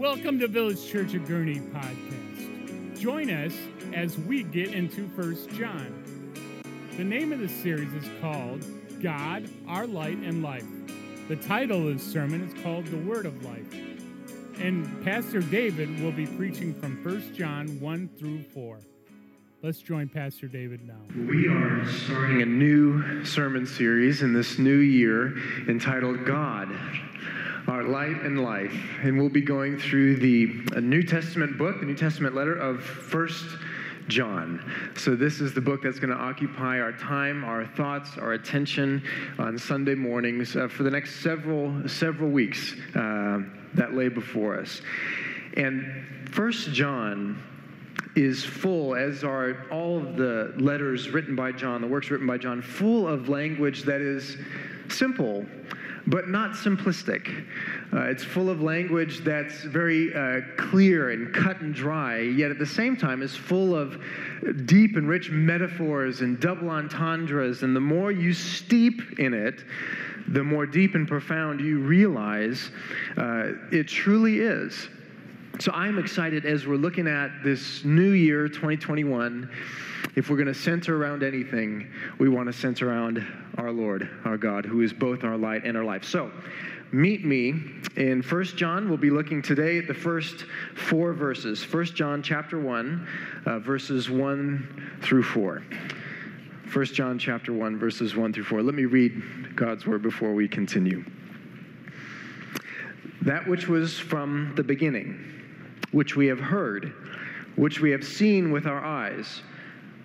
Welcome to Village Church of Gurnee podcast. Join us as we get into First John. The name of the series is called God, Our Light and Life. The title of the sermon is called The Word of Life. And Pastor David will be preaching from First John 1 through 4. Let's join Pastor David now. We are starting a new sermon series in this new year entitled God, Our Light and Life. And we'll be going through the New Testament book, the New Testament letter of First John. So, this is the book that's going to occupy our time, our thoughts, our attention on Sunday mornings uh, for the next several, several weeks uh, that lay before us. And First John is full, as are all of the letters written by John, the works written by John, full of language that is simple, but not simplistic. Uh, it's full of language that's very uh, clear and cut and dry, yet at the same time is full of deep and rich metaphors and double entendres. And the more you steep in it, the more deep and profound you realize uh, it truly is. So I'm excited as we're looking at this new year, 2021. If we're going to center around anything, we want to center around our Lord, our God, who is both our light and our life. So, meet me in 1 John. We'll be looking today at the first four verses. 1 John chapter 1, uh, verses 1 through 4. 1 John chapter 1, verses 1 through 4. Let me read God's word before we continue. That which was from the beginning which we have heard, which we have seen with our eyes,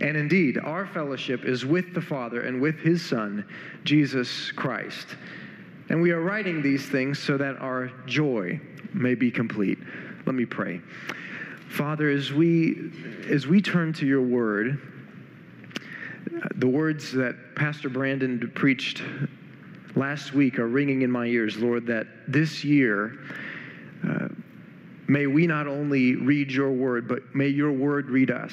And indeed, our fellowship is with the Father and with his Son, Jesus Christ. And we are writing these things so that our joy may be complete. Let me pray. Father, as we as we turn to your word, the words that Pastor Brandon preached last week are ringing in my ears, Lord, that this year uh, may we not only read your word, but may your word read us.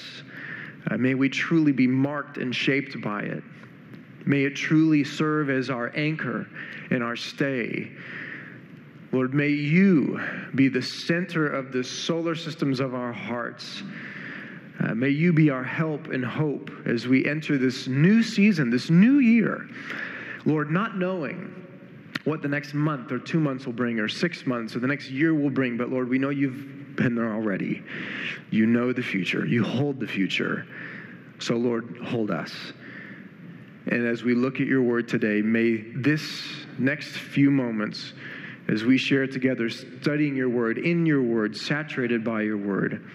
Uh, may we truly be marked and shaped by it. May it truly serve as our anchor and our stay. Lord, may you be the center of the solar systems of our hearts. Uh, may you be our help and hope as we enter this new season, this new year. Lord, not knowing what the next month or two months will bring, or six months, or the next year will bring, but Lord, we know you've been there already. You know the future, you hold the future. So, Lord, hold us. And as we look at your word today, may this next few moments, as we share together, studying your word, in your word, saturated by your word,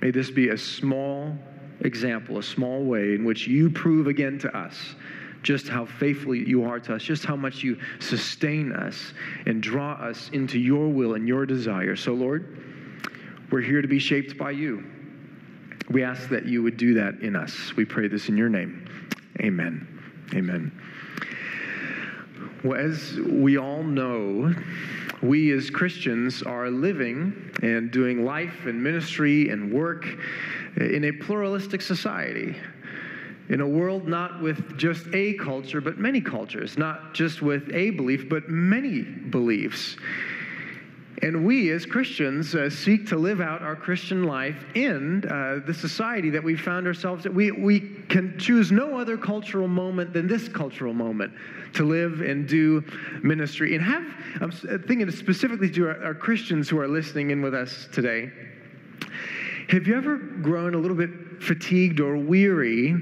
may this be a small example, a small way in which you prove again to us just how faithfully you are to us, just how much you sustain us and draw us into your will and your desire. So, Lord, we're here to be shaped by you. We ask that you would do that in us. We pray this in your name. Amen. Amen. Well, as we all know, we as Christians are living and doing life and ministry and work in a pluralistic society. In a world not with just a culture, but many cultures, not just with a belief, but many beliefs. And we, as Christians, uh, seek to live out our Christian life in uh, the society that we found ourselves in. We, we can choose no other cultural moment than this cultural moment to live and do ministry. And have, I'm thinking specifically to our, our Christians who are listening in with us today. Have you ever grown a little bit fatigued or weary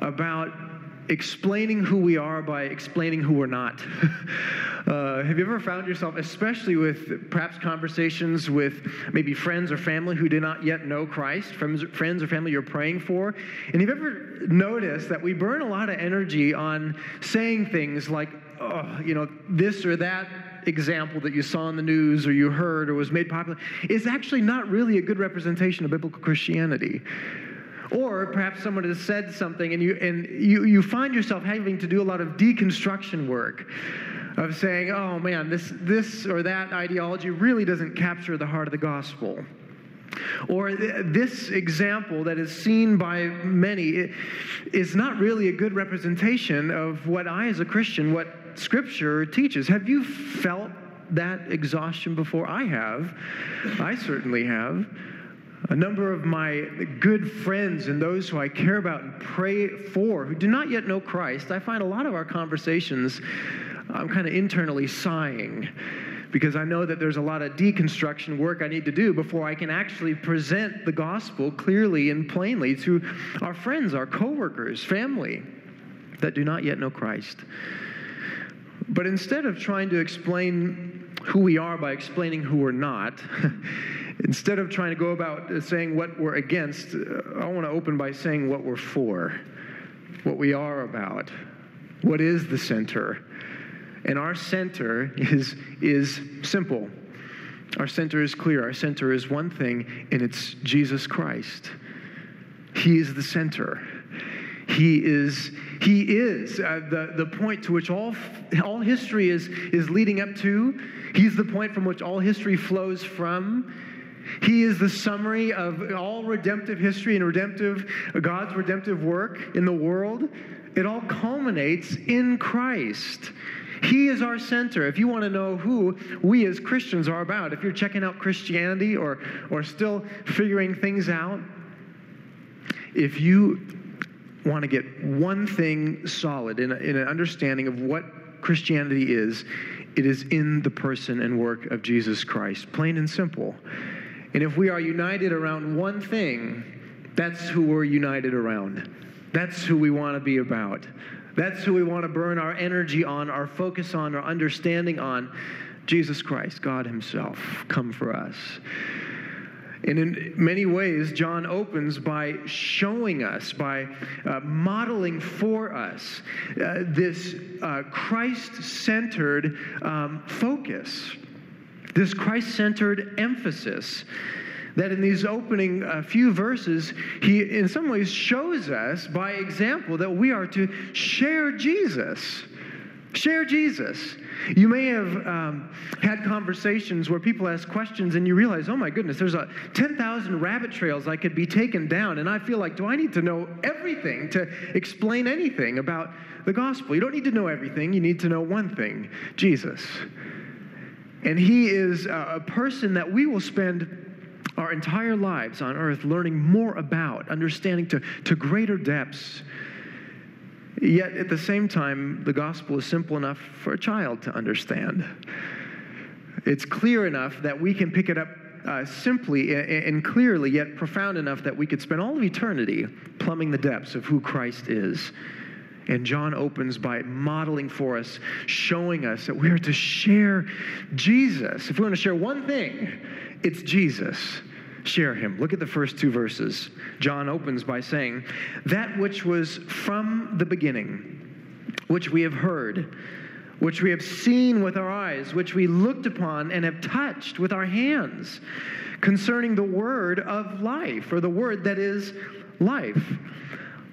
about explaining who we are by explaining who we're not. uh, have you ever found yourself, especially with perhaps conversations with maybe friends or family who do not yet know Christ, friends, friends or family you're praying for? And you've you ever noticed that we burn a lot of energy on saying things like, oh, you know, this or that example that you saw in the news or you heard or was made popular is actually not really a good representation of biblical Christianity? Or perhaps someone has said something and you, and you, you find yourself having to do a lot of deconstruction work of saying, oh man, this, this or that ideology really doesn't capture the heart of the gospel. Or this example that is seen by many is not really a good representation of what I, as a Christian, what Scripture teaches. Have you felt that exhaustion before? I have. I certainly have. A number of my good friends and those who I care about and pray for who do not yet know Christ, I find a lot of our conversations, I'm kind of internally sighing because I know that there's a lot of deconstruction work I need to do before I can actually present the gospel clearly and plainly to our friends, our coworkers, family that do not yet know Christ. But instead of trying to explain who we are by explaining who we're not, instead of trying to go about saying what we're against, I want to open by saying what we're for, what we are about, what is the center. And our center is, is simple. Our center is clear. Our center is one thing, and it's Jesus Christ. He is the center. He is, he is uh, the, the point to which all, all history is, is leading up to. He's the point from which all history flows from. He is the summary of all redemptive history and redemptive, God's redemptive work in the world. It all culminates in Christ. He is our center. If you want to know who we as Christians are about, if you're checking out Christianity or, or still figuring things out, if you want to get one thing solid in, a, in an understanding of what Christianity is, it is in the person and work of Jesus Christ, plain and simple. And if we are united around one thing, that's who we're united around. That's who we want to be about. That's who we want to burn our energy on, our focus on, our understanding on. Jesus Christ, God Himself, come for us. And in many ways, John opens by showing us, by uh, modeling for us uh, this uh, Christ centered um, focus, this Christ centered emphasis. That in these opening uh, few verses, he in some ways shows us by example that we are to share Jesus. Share Jesus. You may have um, had conversations where people ask questions and you realize, oh my goodness, there's a 10,000 rabbit trails I could be taken down. And I feel like, do I need to know everything to explain anything about the gospel? You don't need to know everything. You need to know one thing Jesus. And he is a person that we will spend our entire lives on earth learning more about, understanding to, to greater depths Yet at the same time, the gospel is simple enough for a child to understand. It's clear enough that we can pick it up uh, simply and clearly, yet profound enough that we could spend all of eternity plumbing the depths of who Christ is. And John opens by modeling for us, showing us that we are to share Jesus. If we want to share one thing, it's Jesus share him. Look at the first two verses. John opens by saying, That which was from the beginning, which we have heard, which we have seen with our eyes, which we looked upon and have touched with our hands, concerning the word of life, or the word that is life.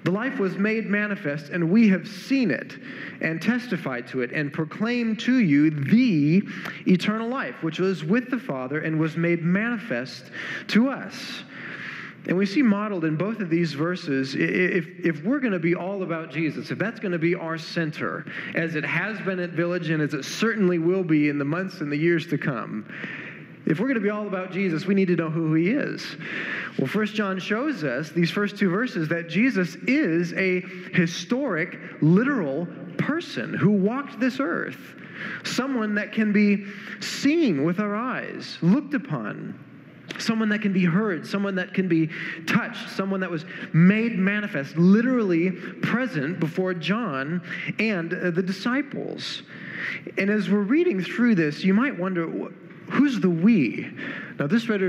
The life was made manifest, and we have seen it and testified to it and proclaimed to you the eternal life, which was with the Father and was made manifest to us. And we see modeled in both of these verses, if, if we're going to be all about Jesus, if that's going to be our center, as it has been at Village and as it certainly will be in the months and the years to come, if we're going to be all about Jesus, we need to know who he is. Well, First John shows us, these first two verses, that Jesus is a historic, literal person who walked this earth. Someone that can be seen with our eyes, looked upon, someone that can be heard, someone that can be touched, someone that was made manifest, literally present before John and uh, the disciples. And as we're reading through this, you might wonder who's the we? Now, this letter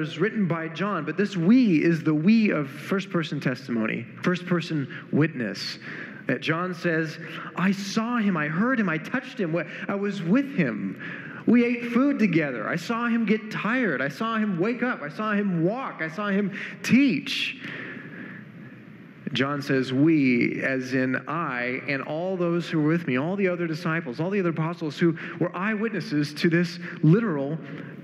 is written by John, but this we is the we of first person testimony, first person witness. That John says, I saw him, I heard him, I touched him, I was with him. We ate food together. I saw him get tired. I saw him wake up. I saw him walk. I saw him teach. John says, We, as in I, and all those who were with me, all the other disciples, all the other apostles who were eyewitnesses to this literal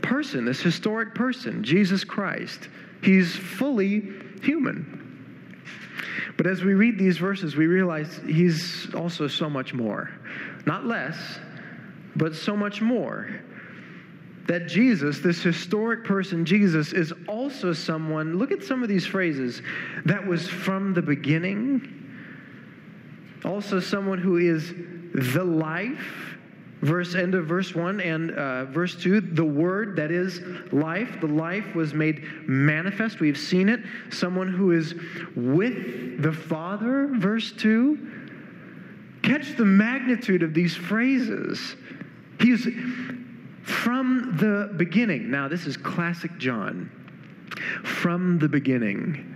person, this historic person, Jesus Christ. He's fully human. But as we read these verses, we realize he's also so much more. Not less, but so much more that Jesus, this historic person, Jesus, is also someone, look at some of these phrases, that was from the beginning. Also, someone who is the life, verse end of verse 1 and uh, verse 2 the word that is life. The life was made manifest. We've seen it. Someone who is with the father verse 2 catch the magnitude of these phrases. He's from the beginning. Now, this is classic John. From the beginning.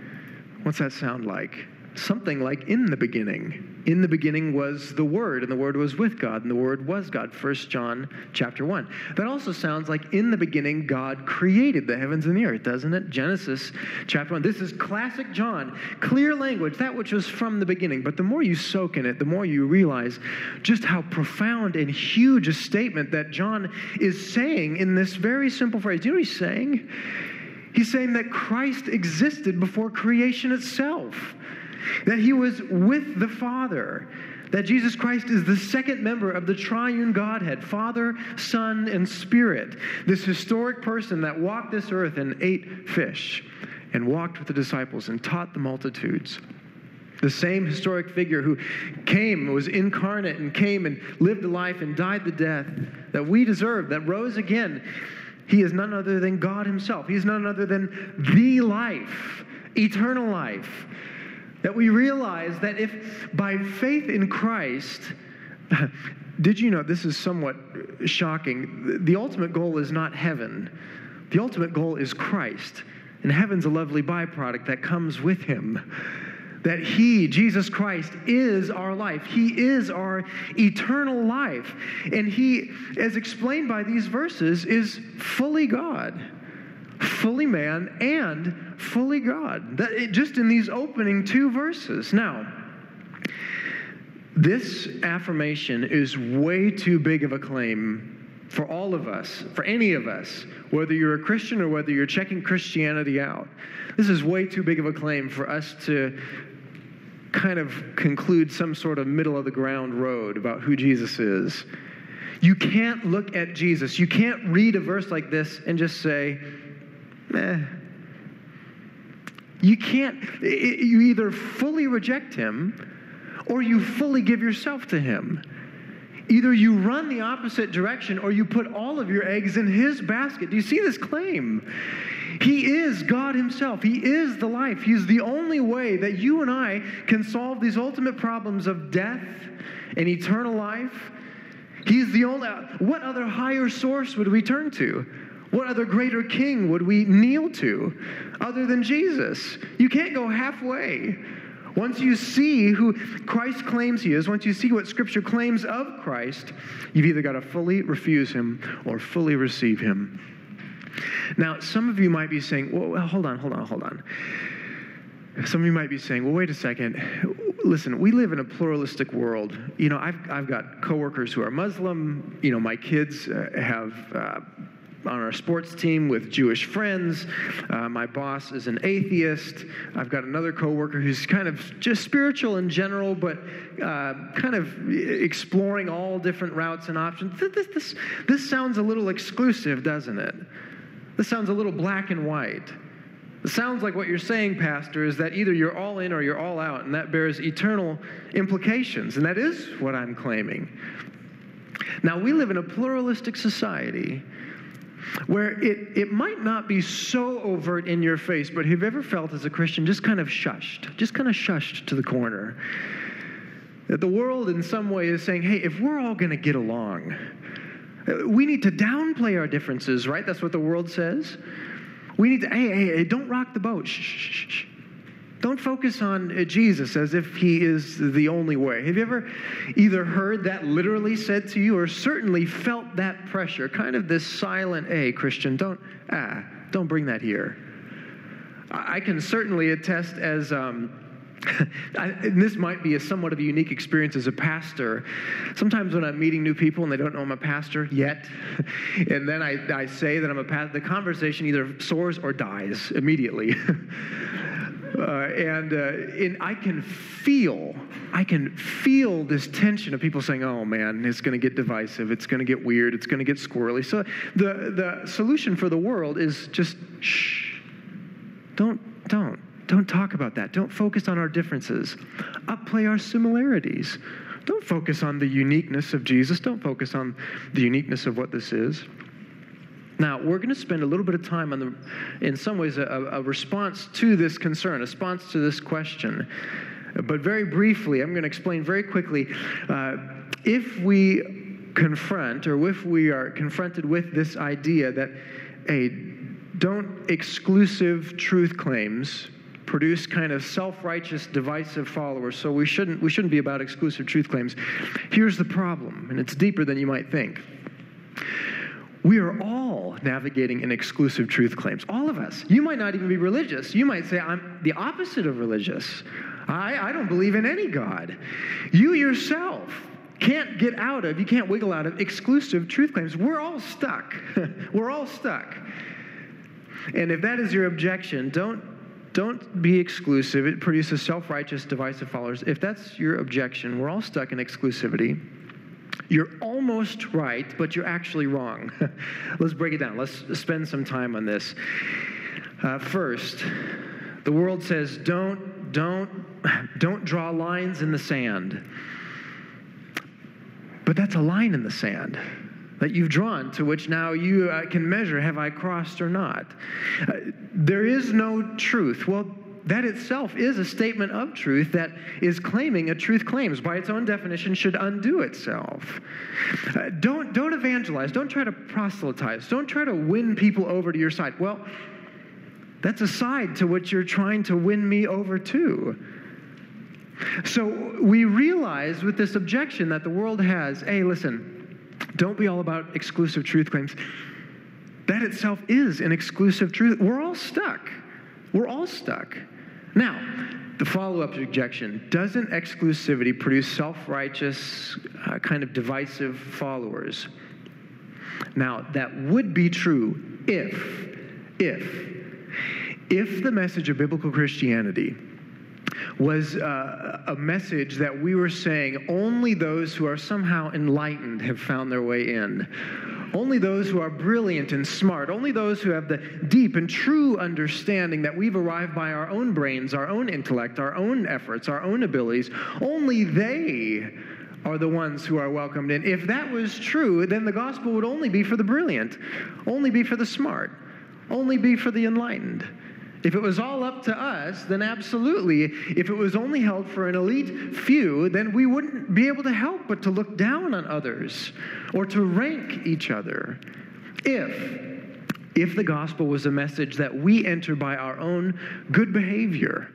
What's that sound like? Something like in the beginning. In the beginning was the word and the word was with god and the word was god. 1 john chapter 1 that also sounds like in the beginning god created the heavens and the earth doesn't it? Genesis chapter 1 this is classic john. Clear language that which was from the beginning. But the more you soak in it the more you realize just how profound and huge a statement that john is saying in this very simple phrase. Do you know what he's saying? He's saying that christ existed before creation itself that he was with the Father, that Jesus Christ is the second member of the triune Godhead Father, Son, and Spirit. This historic person that walked this earth and ate fish and walked with the disciples and taught the multitudes. The same historic figure who came, was incarnate, and came and lived a life and died the death that we deserve, that rose again. He is none other than God Himself. He is none other than the life, eternal life that we realize that if by faith in Christ, did you know this is somewhat shocking? The ultimate goal is not heaven, the ultimate goal is Christ. And heaven's a lovely byproduct that comes with him. That He, Jesus Christ, is our life. He is our eternal life. And He, as explained by these verses, is fully God fully man and fully God. That, it, just in these opening two verses. Now, this affirmation is way too big of a claim for all of us, for any of us, whether you're a Christian or whether you're checking Christianity out. This is way too big of a claim for us to kind of conclude some sort of middle of the ground road about who Jesus is. You can't look at Jesus. You can't read a verse like this and just say, eh. You can't, you either fully reject him or you fully give yourself to him. Either you run the opposite direction or you put all of your eggs in his basket. Do you see this claim? He is God Himself. He is the life. He's the only way that you and I can solve these ultimate problems of death and eternal life. He's the only. What other higher source would we turn to? What other greater king would we kneel to other than Jesus? You can't go halfway. Once you see who Christ claims he is, once you see what Scripture claims of Christ, you've either got to fully refuse him or fully receive him. Now, some of you might be saying, well, hold on, hold on, hold on. Some of you might be saying, well, wait a second. Listen, we live in a pluralistic world. You know, I've, I've got coworkers who are Muslim. You know, my kids uh, have. Uh, on our sports team with Jewish friends. Uh, my boss is an atheist. I've got another coworker who's kind of just spiritual in general, but uh, kind of exploring all different routes and options. This, this, this sounds a little exclusive, doesn't it? This sounds a little black and white. It sounds like what you're saying, Pastor, is that either you're all in or you're all out, and that bears eternal implications. And that is what I'm claiming. Now, we live in a pluralistic society where it, it might not be so overt in your face, but have you ever felt as a Christian just kind of shushed, just kind of shushed to the corner? That the world in some way is saying, hey, if we're all going to get along, we need to downplay our differences, right? That's what the world says. We need to, hey, hey, hey don't rock the boat. Shh, shh, shh. Don't focus on uh, Jesus as if he is the only way. Have you ever either heard that literally said to you or certainly felt that pressure? Kind of this silent, hey, Christian, don't, ah, don't bring that here. I can certainly attest as, um, I, this might be a somewhat of a unique experience as a pastor. Sometimes when I'm meeting new people and they don't know I'm a pastor yet, and then I, I say that I'm a pastor, the conversation either soars or dies immediately. uh, and, uh, and I can feel, I can feel this tension of people saying, "Oh man, it's going to get divisive. It's going to get weird. It's going to get squirrely." So the the solution for the world is just shh. Don't don't don't talk about that. Don't focus on our differences. Upplay our similarities. Don't focus on the uniqueness of Jesus. Don't focus on the uniqueness of what this is. Now, we're going to spend a little bit of time on the, in some ways, a, a response to this concern, a response to this question. But very briefly, I'm going to explain very quickly uh, if we confront or if we are confronted with this idea that, hey, don't exclusive truth claims produce kind of self-righteous divisive followers so we shouldn't we shouldn't be about exclusive truth claims here's the problem and it's deeper than you might think we are all navigating in exclusive truth claims all of us. You might not even be religious. You might say i'm the opposite of religious. I, I don't believe in any god. You yourself can't get out of you can't wiggle out of exclusive truth claims. We're all stuck. We're all stuck. And if that is your objection don't don't be exclusive. It produces self righteous, divisive followers. If that's your objection, we're all stuck in exclusivity. You're almost right, but you're actually wrong. Let's break it down. Let's spend some time on this. Uh, first, the world says don't, don't, don't draw lines in the sand. But that's a line in the sand that you've drawn to which now you uh, can measure have I crossed or not. Uh, there is no truth. Well, that itself is a statement of truth that is claiming a truth claims by its own definition should undo itself uh, don't don't evangelize don't try to proselytize don't try to win people over to your side well that's a side to what you're trying to win me over to so we realize with this objection that the world has hey listen don't be all about exclusive truth claims. That itself is an exclusive truth. We're all stuck. We're all stuck. Now, the follow up objection doesn't exclusivity produce self righteous, uh, kind of divisive followers? Now, that would be true if, if, if the message of biblical Christianity was uh, a message that we were saying only those who are somehow enlightened have found their way in. Only those who are brilliant and smart, only those who have the deep and true understanding that we've arrived by our own brains, our own intellect, our own efforts, our own abilities, only they are the ones who are welcomed in. If that was true, then the gospel would only be for the brilliant, only be for the smart, only be for the enlightened. If it was all up to us, then absolutely. If it was only held for an elite few, then we wouldn't be able to help but to look down on others or to rank each other. If if the gospel was a message that we enter by our own good behavior,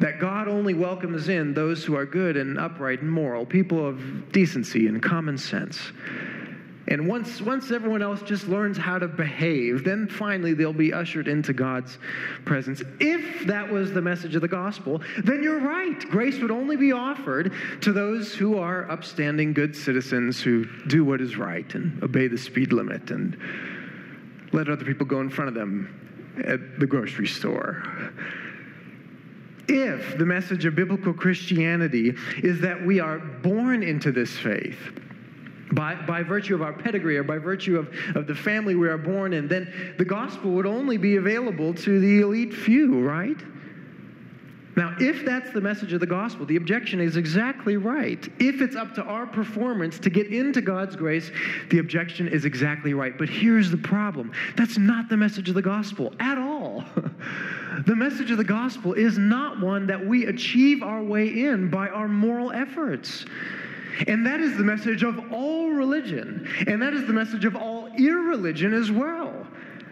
that God only welcomes in those who are good and upright and moral, people of decency and common sense, and once, once everyone else just learns how to behave, then finally they'll be ushered into God's presence. If that was the message of the gospel, then you're right. Grace would only be offered to those who are upstanding, good citizens who do what is right and obey the speed limit and let other people go in front of them at the grocery store. If the message of biblical Christianity is that we are born into this faith, by, by virtue of our pedigree or by virtue of, of the family we are born in, then the gospel would only be available to the elite few, right? Now, if that's the message of the gospel, the objection is exactly right. If it's up to our performance to get into God's grace, the objection is exactly right. But here's the problem that's not the message of the gospel at all. the message of the gospel is not one that we achieve our way in by our moral efforts. And that is the message of all religion. And that is the message of all irreligion as well.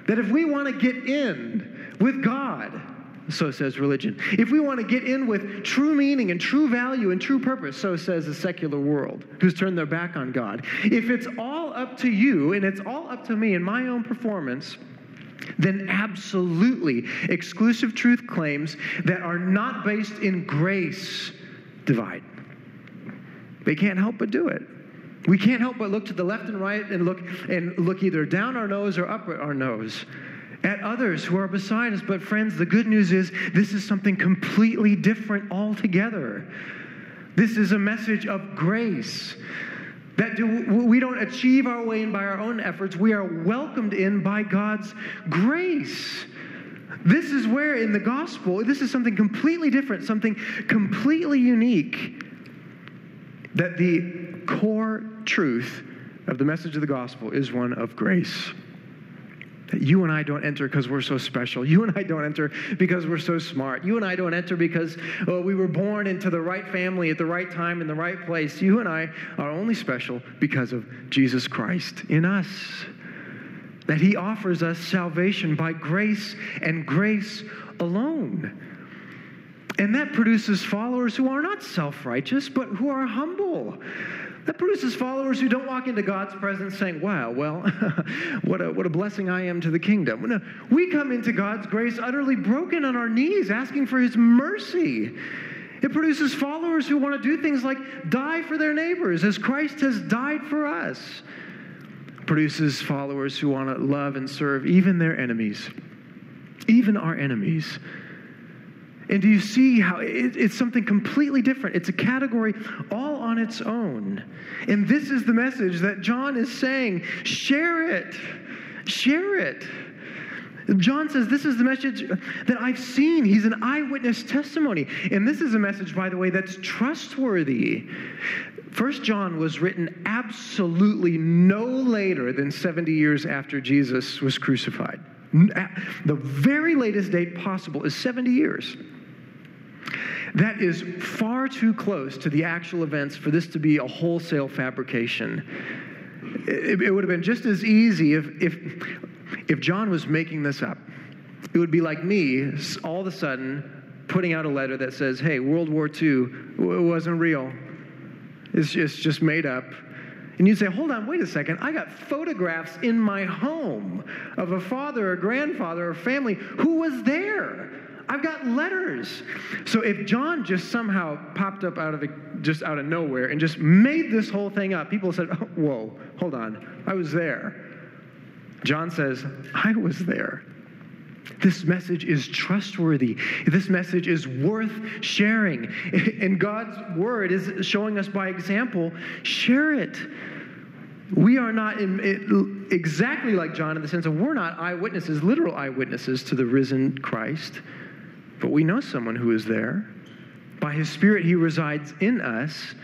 That if we want to get in with God, so says religion. If we want to get in with true meaning and true value and true purpose, so says the secular world, who's turned their back on God. If it's all up to you and it's all up to me and my own performance, then absolutely exclusive truth claims that are not based in grace divide. They can't help but do it. We can't help but look to the left and right and look and look either down our nose or up our nose at others who are beside us. But friends, the good news is this is something completely different altogether. This is a message of grace. That do, we don't achieve our way in by our own efforts. We are welcomed in by God's grace. This is where in the gospel, this is something completely different, something completely unique. That the core truth of the message of the gospel is one of grace. That you and I don't enter because we're so special. You and I don't enter because we're so smart. You and I don't enter because oh, we were born into the right family at the right time in the right place. You and I are only special because of Jesus Christ in us. That He offers us salvation by grace and grace alone. And that produces followers who are not self righteous, but who are humble that produces followers who don't walk into God's presence saying, Wow, well, what, a, what a blessing I am to the kingdom. No, we come into God's grace utterly broken on our knees, asking for His mercy. It produces followers who want to do things like die for their neighbors as Christ has died for us. It produces followers who want to love and serve even their enemies, even our enemies. And do you see how it, it's something completely different? It's a category all on its own. And this is the message that John is saying share it, share it. John says, This is the message that I've seen. He's an eyewitness testimony. And this is a message, by the way, that's trustworthy. First John was written absolutely no later than 70 years after Jesus was crucified. The very latest date possible is 70 years. That is far too close to the actual events for this to be a wholesale fabrication. It, it would have been just as easy if, if, if John was making this up. It would be like me all of a sudden putting out a letter that says, hey, World War II wasn't real. It's just, just made up. And you'd say, hold on, wait a second. I got photographs in my home of a father, a grandfather, a family who was there. I've got letters. So if John just somehow popped up out of just out of nowhere and just made this whole thing up, people said, oh, "Whoa, hold on, I was there." John says, "I was there." This message is trustworthy. This message is worth sharing. And God's word is showing us by example, share it. We are not in, exactly like John in the sense of we're not eyewitnesses, literal eyewitnesses to the risen Christ. But we know someone who is there. By his Spirit, he resides in us.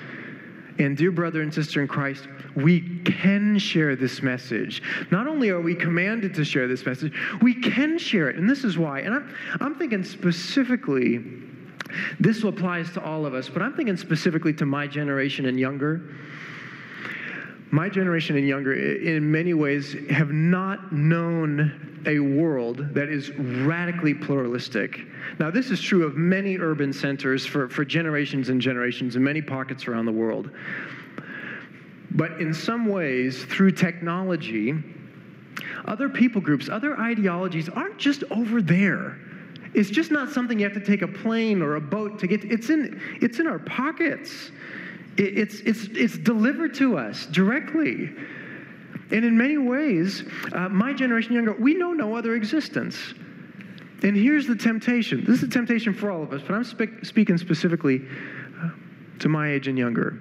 And, dear brother and sister in Christ, we can share this message. Not only are we commanded to share this message, we can share it. And this is why. And I'm, I'm thinking specifically, this applies to all of us, but I'm thinking specifically to my generation and younger my generation and younger, in many ways, have not known a world that is radically pluralistic. Now, this is true of many urban centers for, for generations and generations in many pockets around the world. But in some ways, through technology, other people groups, other ideologies aren't just over there. It's just not something you have to take a plane or a boat to get. To. It's in, it's in our pockets. It's, it's, it's delivered to us directly. And in many ways, uh, my generation younger, we know no other existence. And here's the temptation. This is a temptation for all of us, but I'm spe- speaking specifically uh, to my age and younger.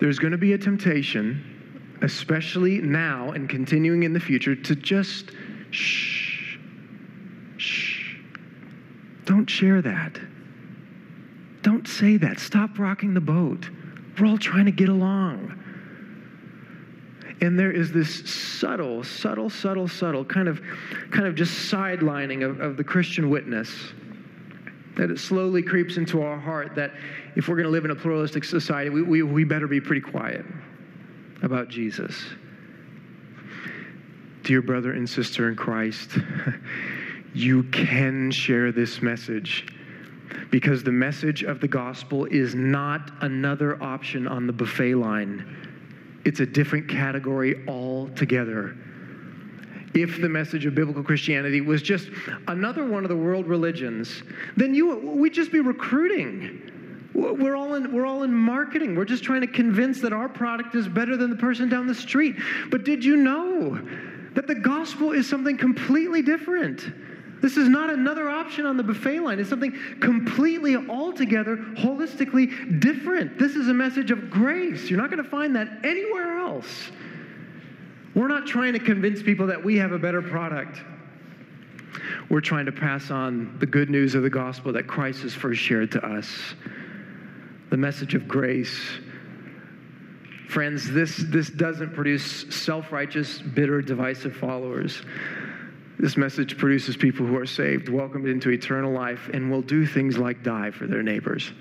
There's going to be a temptation, especially now and continuing in the future, to just shh, shh. Don't share that. Don't say that. Stop rocking the boat. We're all trying to get along. And there is this subtle, subtle, subtle, subtle kind of, kind of just sidelining of, of the Christian witness that it slowly creeps into our heart that if we're going to live in a pluralistic society, we, we, we better be pretty quiet about Jesus. Dear brother and sister in Christ, you can share this message because the message of the gospel is not another option on the buffet line. It's a different category altogether. if the message of biblical Christianity was just another one of the world religions, then you we'd just be recruiting. We're all in we're all in marketing. We're just trying to convince that our product is better than the person down the street. But did you know that the gospel is something completely different? This is not another option on the buffet line. It's something completely, altogether, holistically different. This is a message of grace. You're not going to find that anywhere else. We're not trying to convince people that we have a better product. We're trying to pass on the good news of the gospel that Christ has first shared to us. The message of grace. Friends, this, this doesn't produce self righteous, bitter, divisive followers. This message produces people who are saved, welcomed into eternal life, and will do things like die for their neighbors.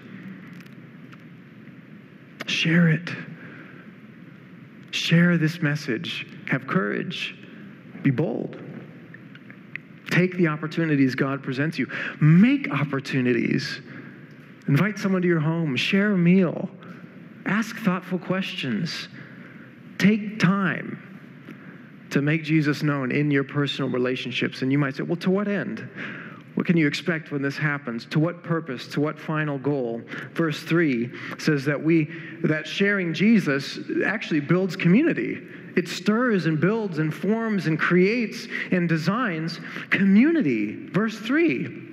Share it. Share this message. Have courage. Be bold. Take the opportunities God presents you. Make opportunities. Invite someone to your home. Share a meal. Ask thoughtful questions. Take time to make Jesus known in your personal relationships. And you might say, well, to what end? What can you expect when this happens? To what purpose? To what final goal? Verse 3 says that we that sharing Jesus actually builds community. It stirs and builds and forms and creates and designs community. Verse 3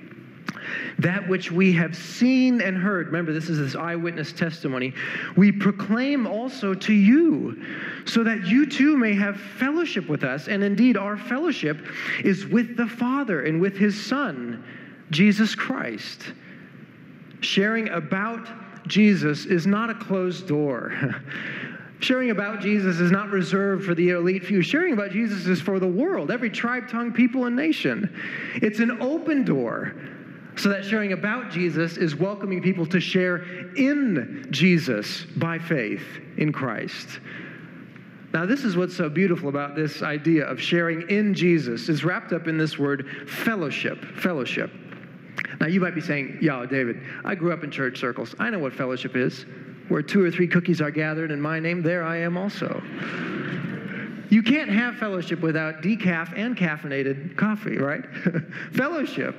that which we have seen and heard. Remember, this is this eyewitness testimony. We proclaim also to you, so that you too may have fellowship with us. And indeed, our fellowship is with the Father and with his Son, Jesus Christ. Sharing about Jesus is not a closed door. Sharing about Jesus is not reserved for the elite few. Sharing about Jesus is for the world, every tribe, tongue, people, and nation. It's an open door so that sharing about Jesus is welcoming people to share in Jesus by faith in Christ. Now, this is what's so beautiful about this idea of sharing in Jesus is wrapped up in this word fellowship. Fellowship. Now, you might be saying, "Yo, David, I grew up in church circles. I know what fellowship is. Where two or three cookies are gathered in my name, there I am also." You can't have fellowship without decaf and caffeinated coffee, right? fellowship.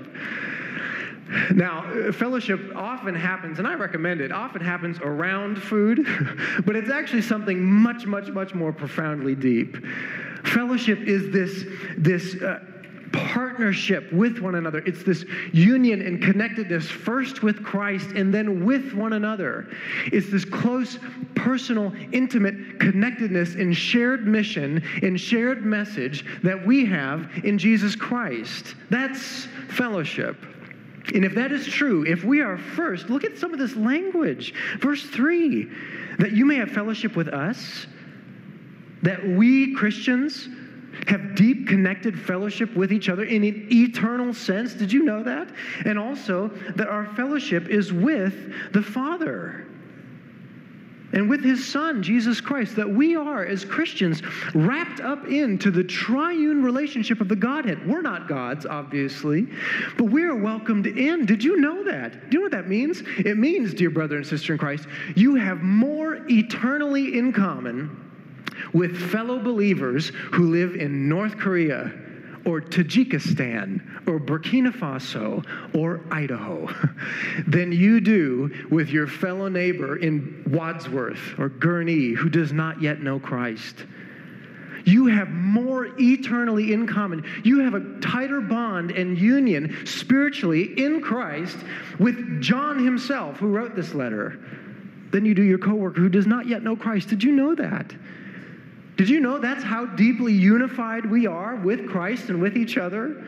Now, fellowship often happens, and I recommend it, often happens around food, but it's actually something much, much, much more profoundly deep. Fellowship is this, this uh, partnership with one another. It's this union and connectedness, first with Christ and then with one another. It's this close, personal, intimate connectedness and shared mission and shared message that we have in Jesus Christ. That's fellowship. And if that is true, if we are first, look at some of this language. Verse 3 that you may have fellowship with us, that we Christians have deep connected fellowship with each other in an eternal sense. Did you know that? And also that our fellowship is with the Father and with his son, Jesus Christ, that we are, as Christians, wrapped up into the triune relationship of the Godhead. We're not gods, obviously, but we are welcomed in. Did you know that? Do you know what that means? It means, dear brother and sister in Christ, you have more eternally in common with fellow believers who live in North Korea or Tajikistan or Burkina Faso or Idaho than you do with your fellow neighbor in Wadsworth or Gurnee who does not yet know Christ. You have more eternally in common. You have a tighter bond and union spiritually in Christ with John himself, who wrote this letter, than you do your coworker who does not yet know Christ. Did you know that? Did you know that's how deeply unified we are with Christ and with each other?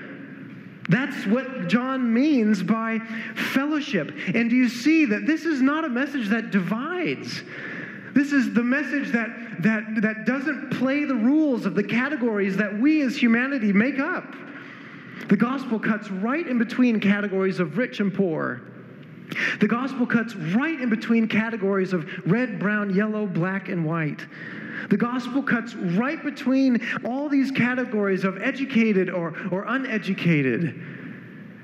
That's what John means by fellowship. And do you see that this is not a message that divides? This is the message that, that, that doesn't play the rules of the categories that we as humanity make up. The gospel cuts right in between categories of rich and poor. The gospel cuts right in between categories of red, brown, yellow, black, and white. The gospel cuts right between all these categories of educated or, or uneducated.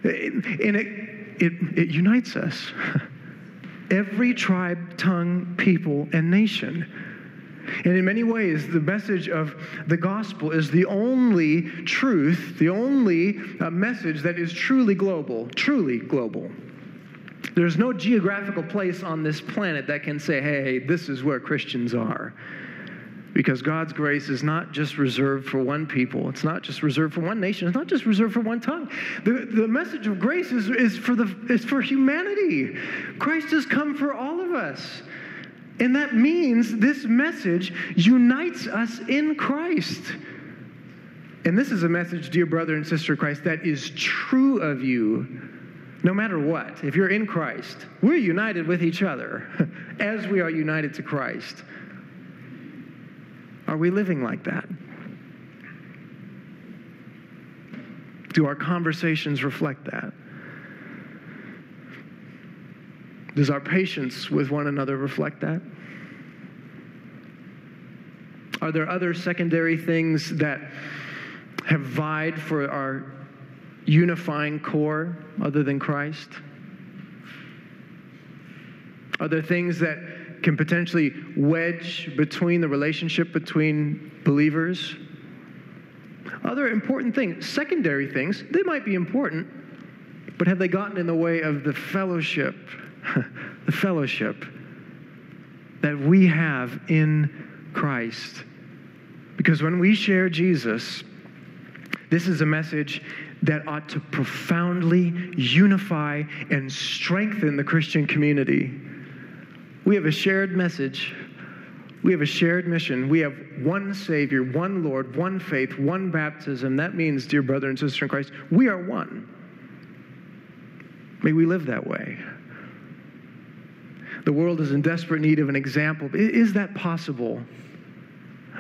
And it, it, it unites us. Every tribe, tongue, people, and nation. And in many ways, the message of the gospel is the only truth, the only uh, message that is truly global, truly global. There's no geographical place on this planet that can say, hey, this is where Christians are. Because God's grace is not just reserved for one people. It's not just reserved for one nation. It's not just reserved for one tongue. The, the message of grace is, is, for the, is for humanity. Christ has come for all of us. And that means this message unites us in Christ. And this is a message, dear brother and sister Christ, that is true of you no matter what. If you're in Christ, we're united with each other as we are united to Christ. Are we living like that? Do our conversations reflect that? Does our patience with one another reflect that? Are there other secondary things that have vied for our unifying core other than Christ? Are there things that can potentially wedge between the relationship between believers? Other important things, secondary things, they might be important, but have they gotten in the way of the fellowship, the fellowship that we have in Christ? Because when we share Jesus, this is a message that ought to profoundly unify and strengthen the Christian community. We have a shared message. We have a shared mission. We have one Savior, one Lord, one faith, one baptism. That means, dear brother and sister in Christ, we are one. May we live that way. The world is in desperate need of an example. Is that possible?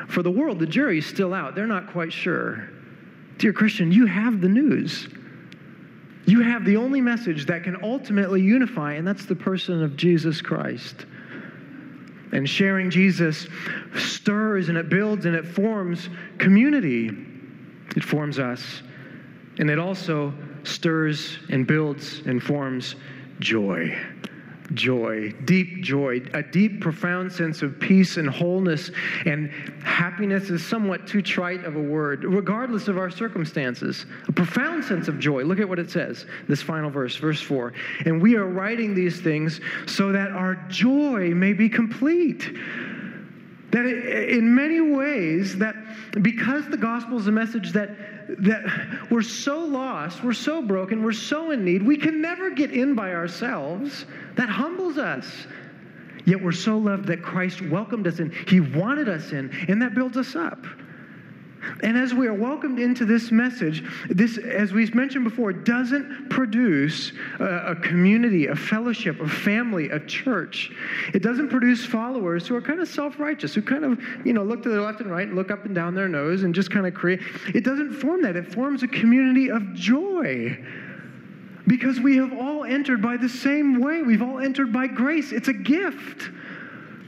For the world, the jury is still out. They're not quite sure. Dear Christian, you have the news. You have the only message that can ultimately unify, and that's the person of Jesus Christ. And sharing Jesus stirs and it builds and it forms community. It forms us. And it also stirs and builds and forms joy joy, deep joy, a deep, profound sense of peace and wholeness. And happiness is somewhat too trite of a word, regardless of our circumstances. A profound sense of joy. Look at what it says, this final verse, verse 4. And we are writing these things so that our joy may be complete. That in many ways, that because the gospel is a message that that we're so lost, we're so broken, we're so in need, we can never get in by ourselves. That humbles us. Yet we're so loved that Christ welcomed us in. He wanted us in, and that builds us up. And as we are welcomed into this message, this, as we've mentioned before, doesn't produce a, a, community, a fellowship, a family, a church. It doesn't produce followers who are kind of self-righteous, who kind of, you know, look to their left and right look up and down their nose and just kind of create. It doesn't form that. It forms a community of joy. Because we have all entered by the same way. We've all entered by grace. It's a gift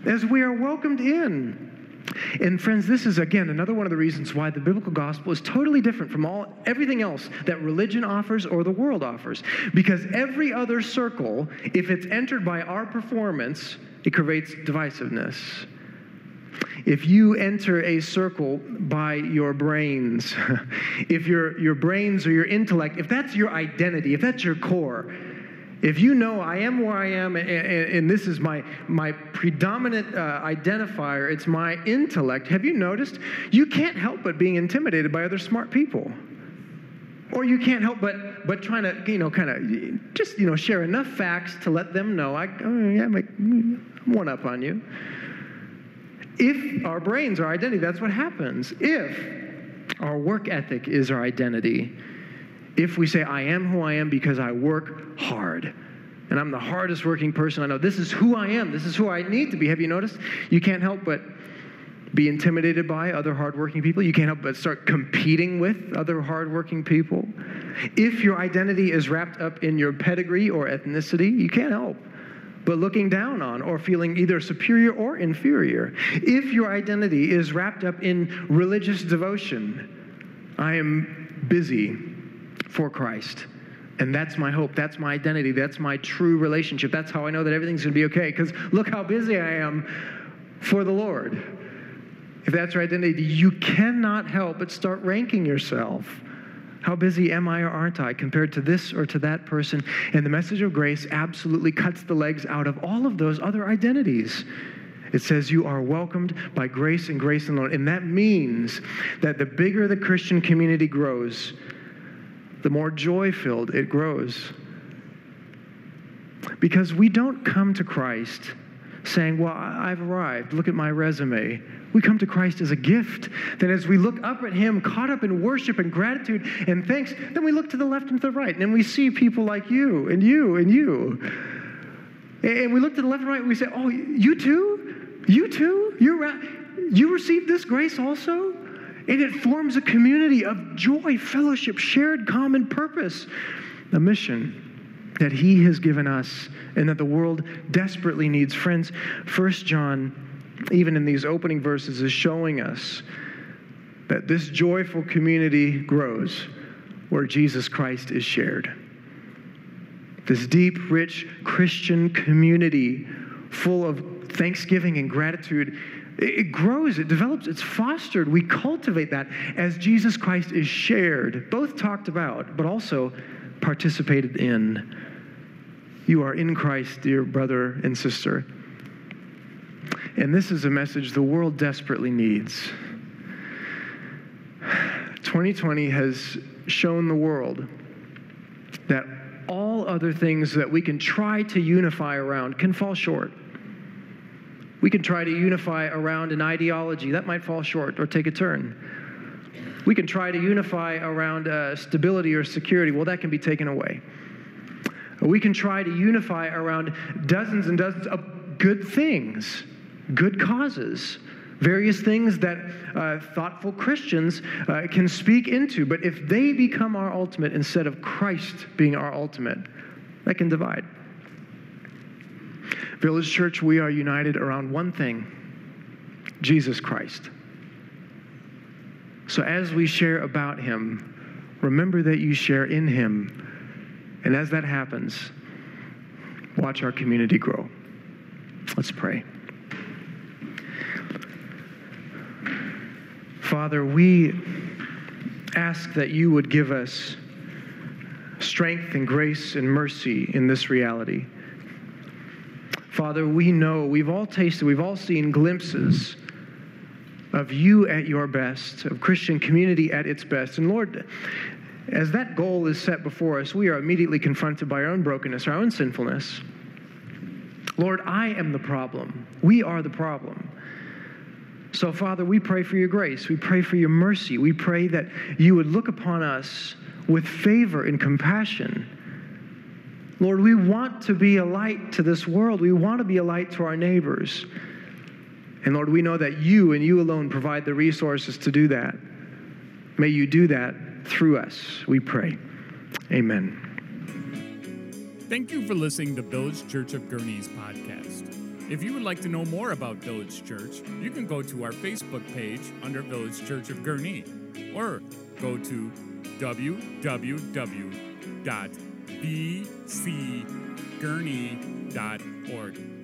as we are welcomed in. And friends, this is again another one of the reasons why the biblical gospel is totally different from all everything else that religion offers or the world offers. Because every other circle, if it's entered by our performance, it creates divisiveness. If you enter a circle by your brains, if your, your brains or your intellect, if that's your identity, if that's your core, if you know I am where I am and, and this is my, my predominant uh, identifier, it's my intellect, have you noticed? You can't help but being intimidated by other smart people. Or you can't help but, but trying to, you know, kind of just, you know, share enough facts to let them know, I, oh, yeah, I'm one up on you. If our brains are identity, that's what happens. If our work ethic is our identity, if we say, I am who I am because I work hard, and I'm the hardest working person I know, this is who I am, this is who I need to be. Have you noticed? You can't help but be intimidated by other hardworking people. You can't help but start competing with other hardworking people. If your identity is wrapped up in your pedigree or ethnicity, you can't help but looking down on or feeling either superior or inferior. If your identity is wrapped up in religious devotion, I am busy for Christ. And that's my hope. That's my identity. That's my true relationship. That's how I know that everything's going to be okay. Because look how busy I am for the Lord. if that's your identity, you cannot help but start ranking yourself. How busy am I or aren't I compared to this or to that person? And the message of grace absolutely cuts the legs out of all of those other identities. It says you are welcomed by grace and grace alone. And that means that the bigger the Christian community grows, the more joy filled it grows. Because we don't come to Christ saying, Well, I've arrived. Look at my resume. We come to Christ as a gift. Then, as we look up at Him, caught up in worship and gratitude and thanks, then we look to the left and to the right, and we see people like you and you and you. And we look to the left and right, and we say, Oh, you too? You too? You're, you received this grace also? And it forms a community of joy, fellowship, shared common purpose, a mission that he has given us and that the world desperately needs. Friends, First John, even in these opening verses, is showing us that this joyful community grows where Jesus Christ is shared. This deep, rich Christian community full of thanksgiving and gratitude it grows, it develops, it's fostered. We cultivate that as Jesus Christ is shared, both talked about, but also participated in. You are in Christ, dear brother and sister. And this is a message the world desperately needs. 2020 has shown the world that all other things that we can try to unify around can fall short. We can try to unify around an ideology that might fall short or take a turn. We can try to unify around uh, stability or security. Well, that can be taken away. We can try to unify around dozens and dozens of good things, good causes, various things that uh, thoughtful Christians uh, can speak into. But if they become our ultimate instead of Christ being our ultimate, that can divide. Village Church, we are united around one thing Jesus Christ. So as we share about him, remember that you share in him. And as that happens, watch our community grow. Let's pray. Father, we ask that you would give us strength and grace and mercy in this reality. Father, we know, we've all tasted, we've all seen glimpses of you at your best, of Christian community at its best. And Lord, as that goal is set before us, we are immediately confronted by our own brokenness, our own sinfulness. Lord, I am the problem. We are the problem. So, Father, we pray for your grace. We pray for your mercy. We pray that you would look upon us with favor and compassion Lord, we want to be a light to this world. We want to be a light to our neighbors. And Lord, we know that you and you alone provide the resources to do that. May you do that through us, we pray. Amen. Thank you for listening to Village Church of Gurnee's podcast. If you would like to know more about Village Church, you can go to our Facebook page under Village Church of Gurney or go to www vcgurnee.org.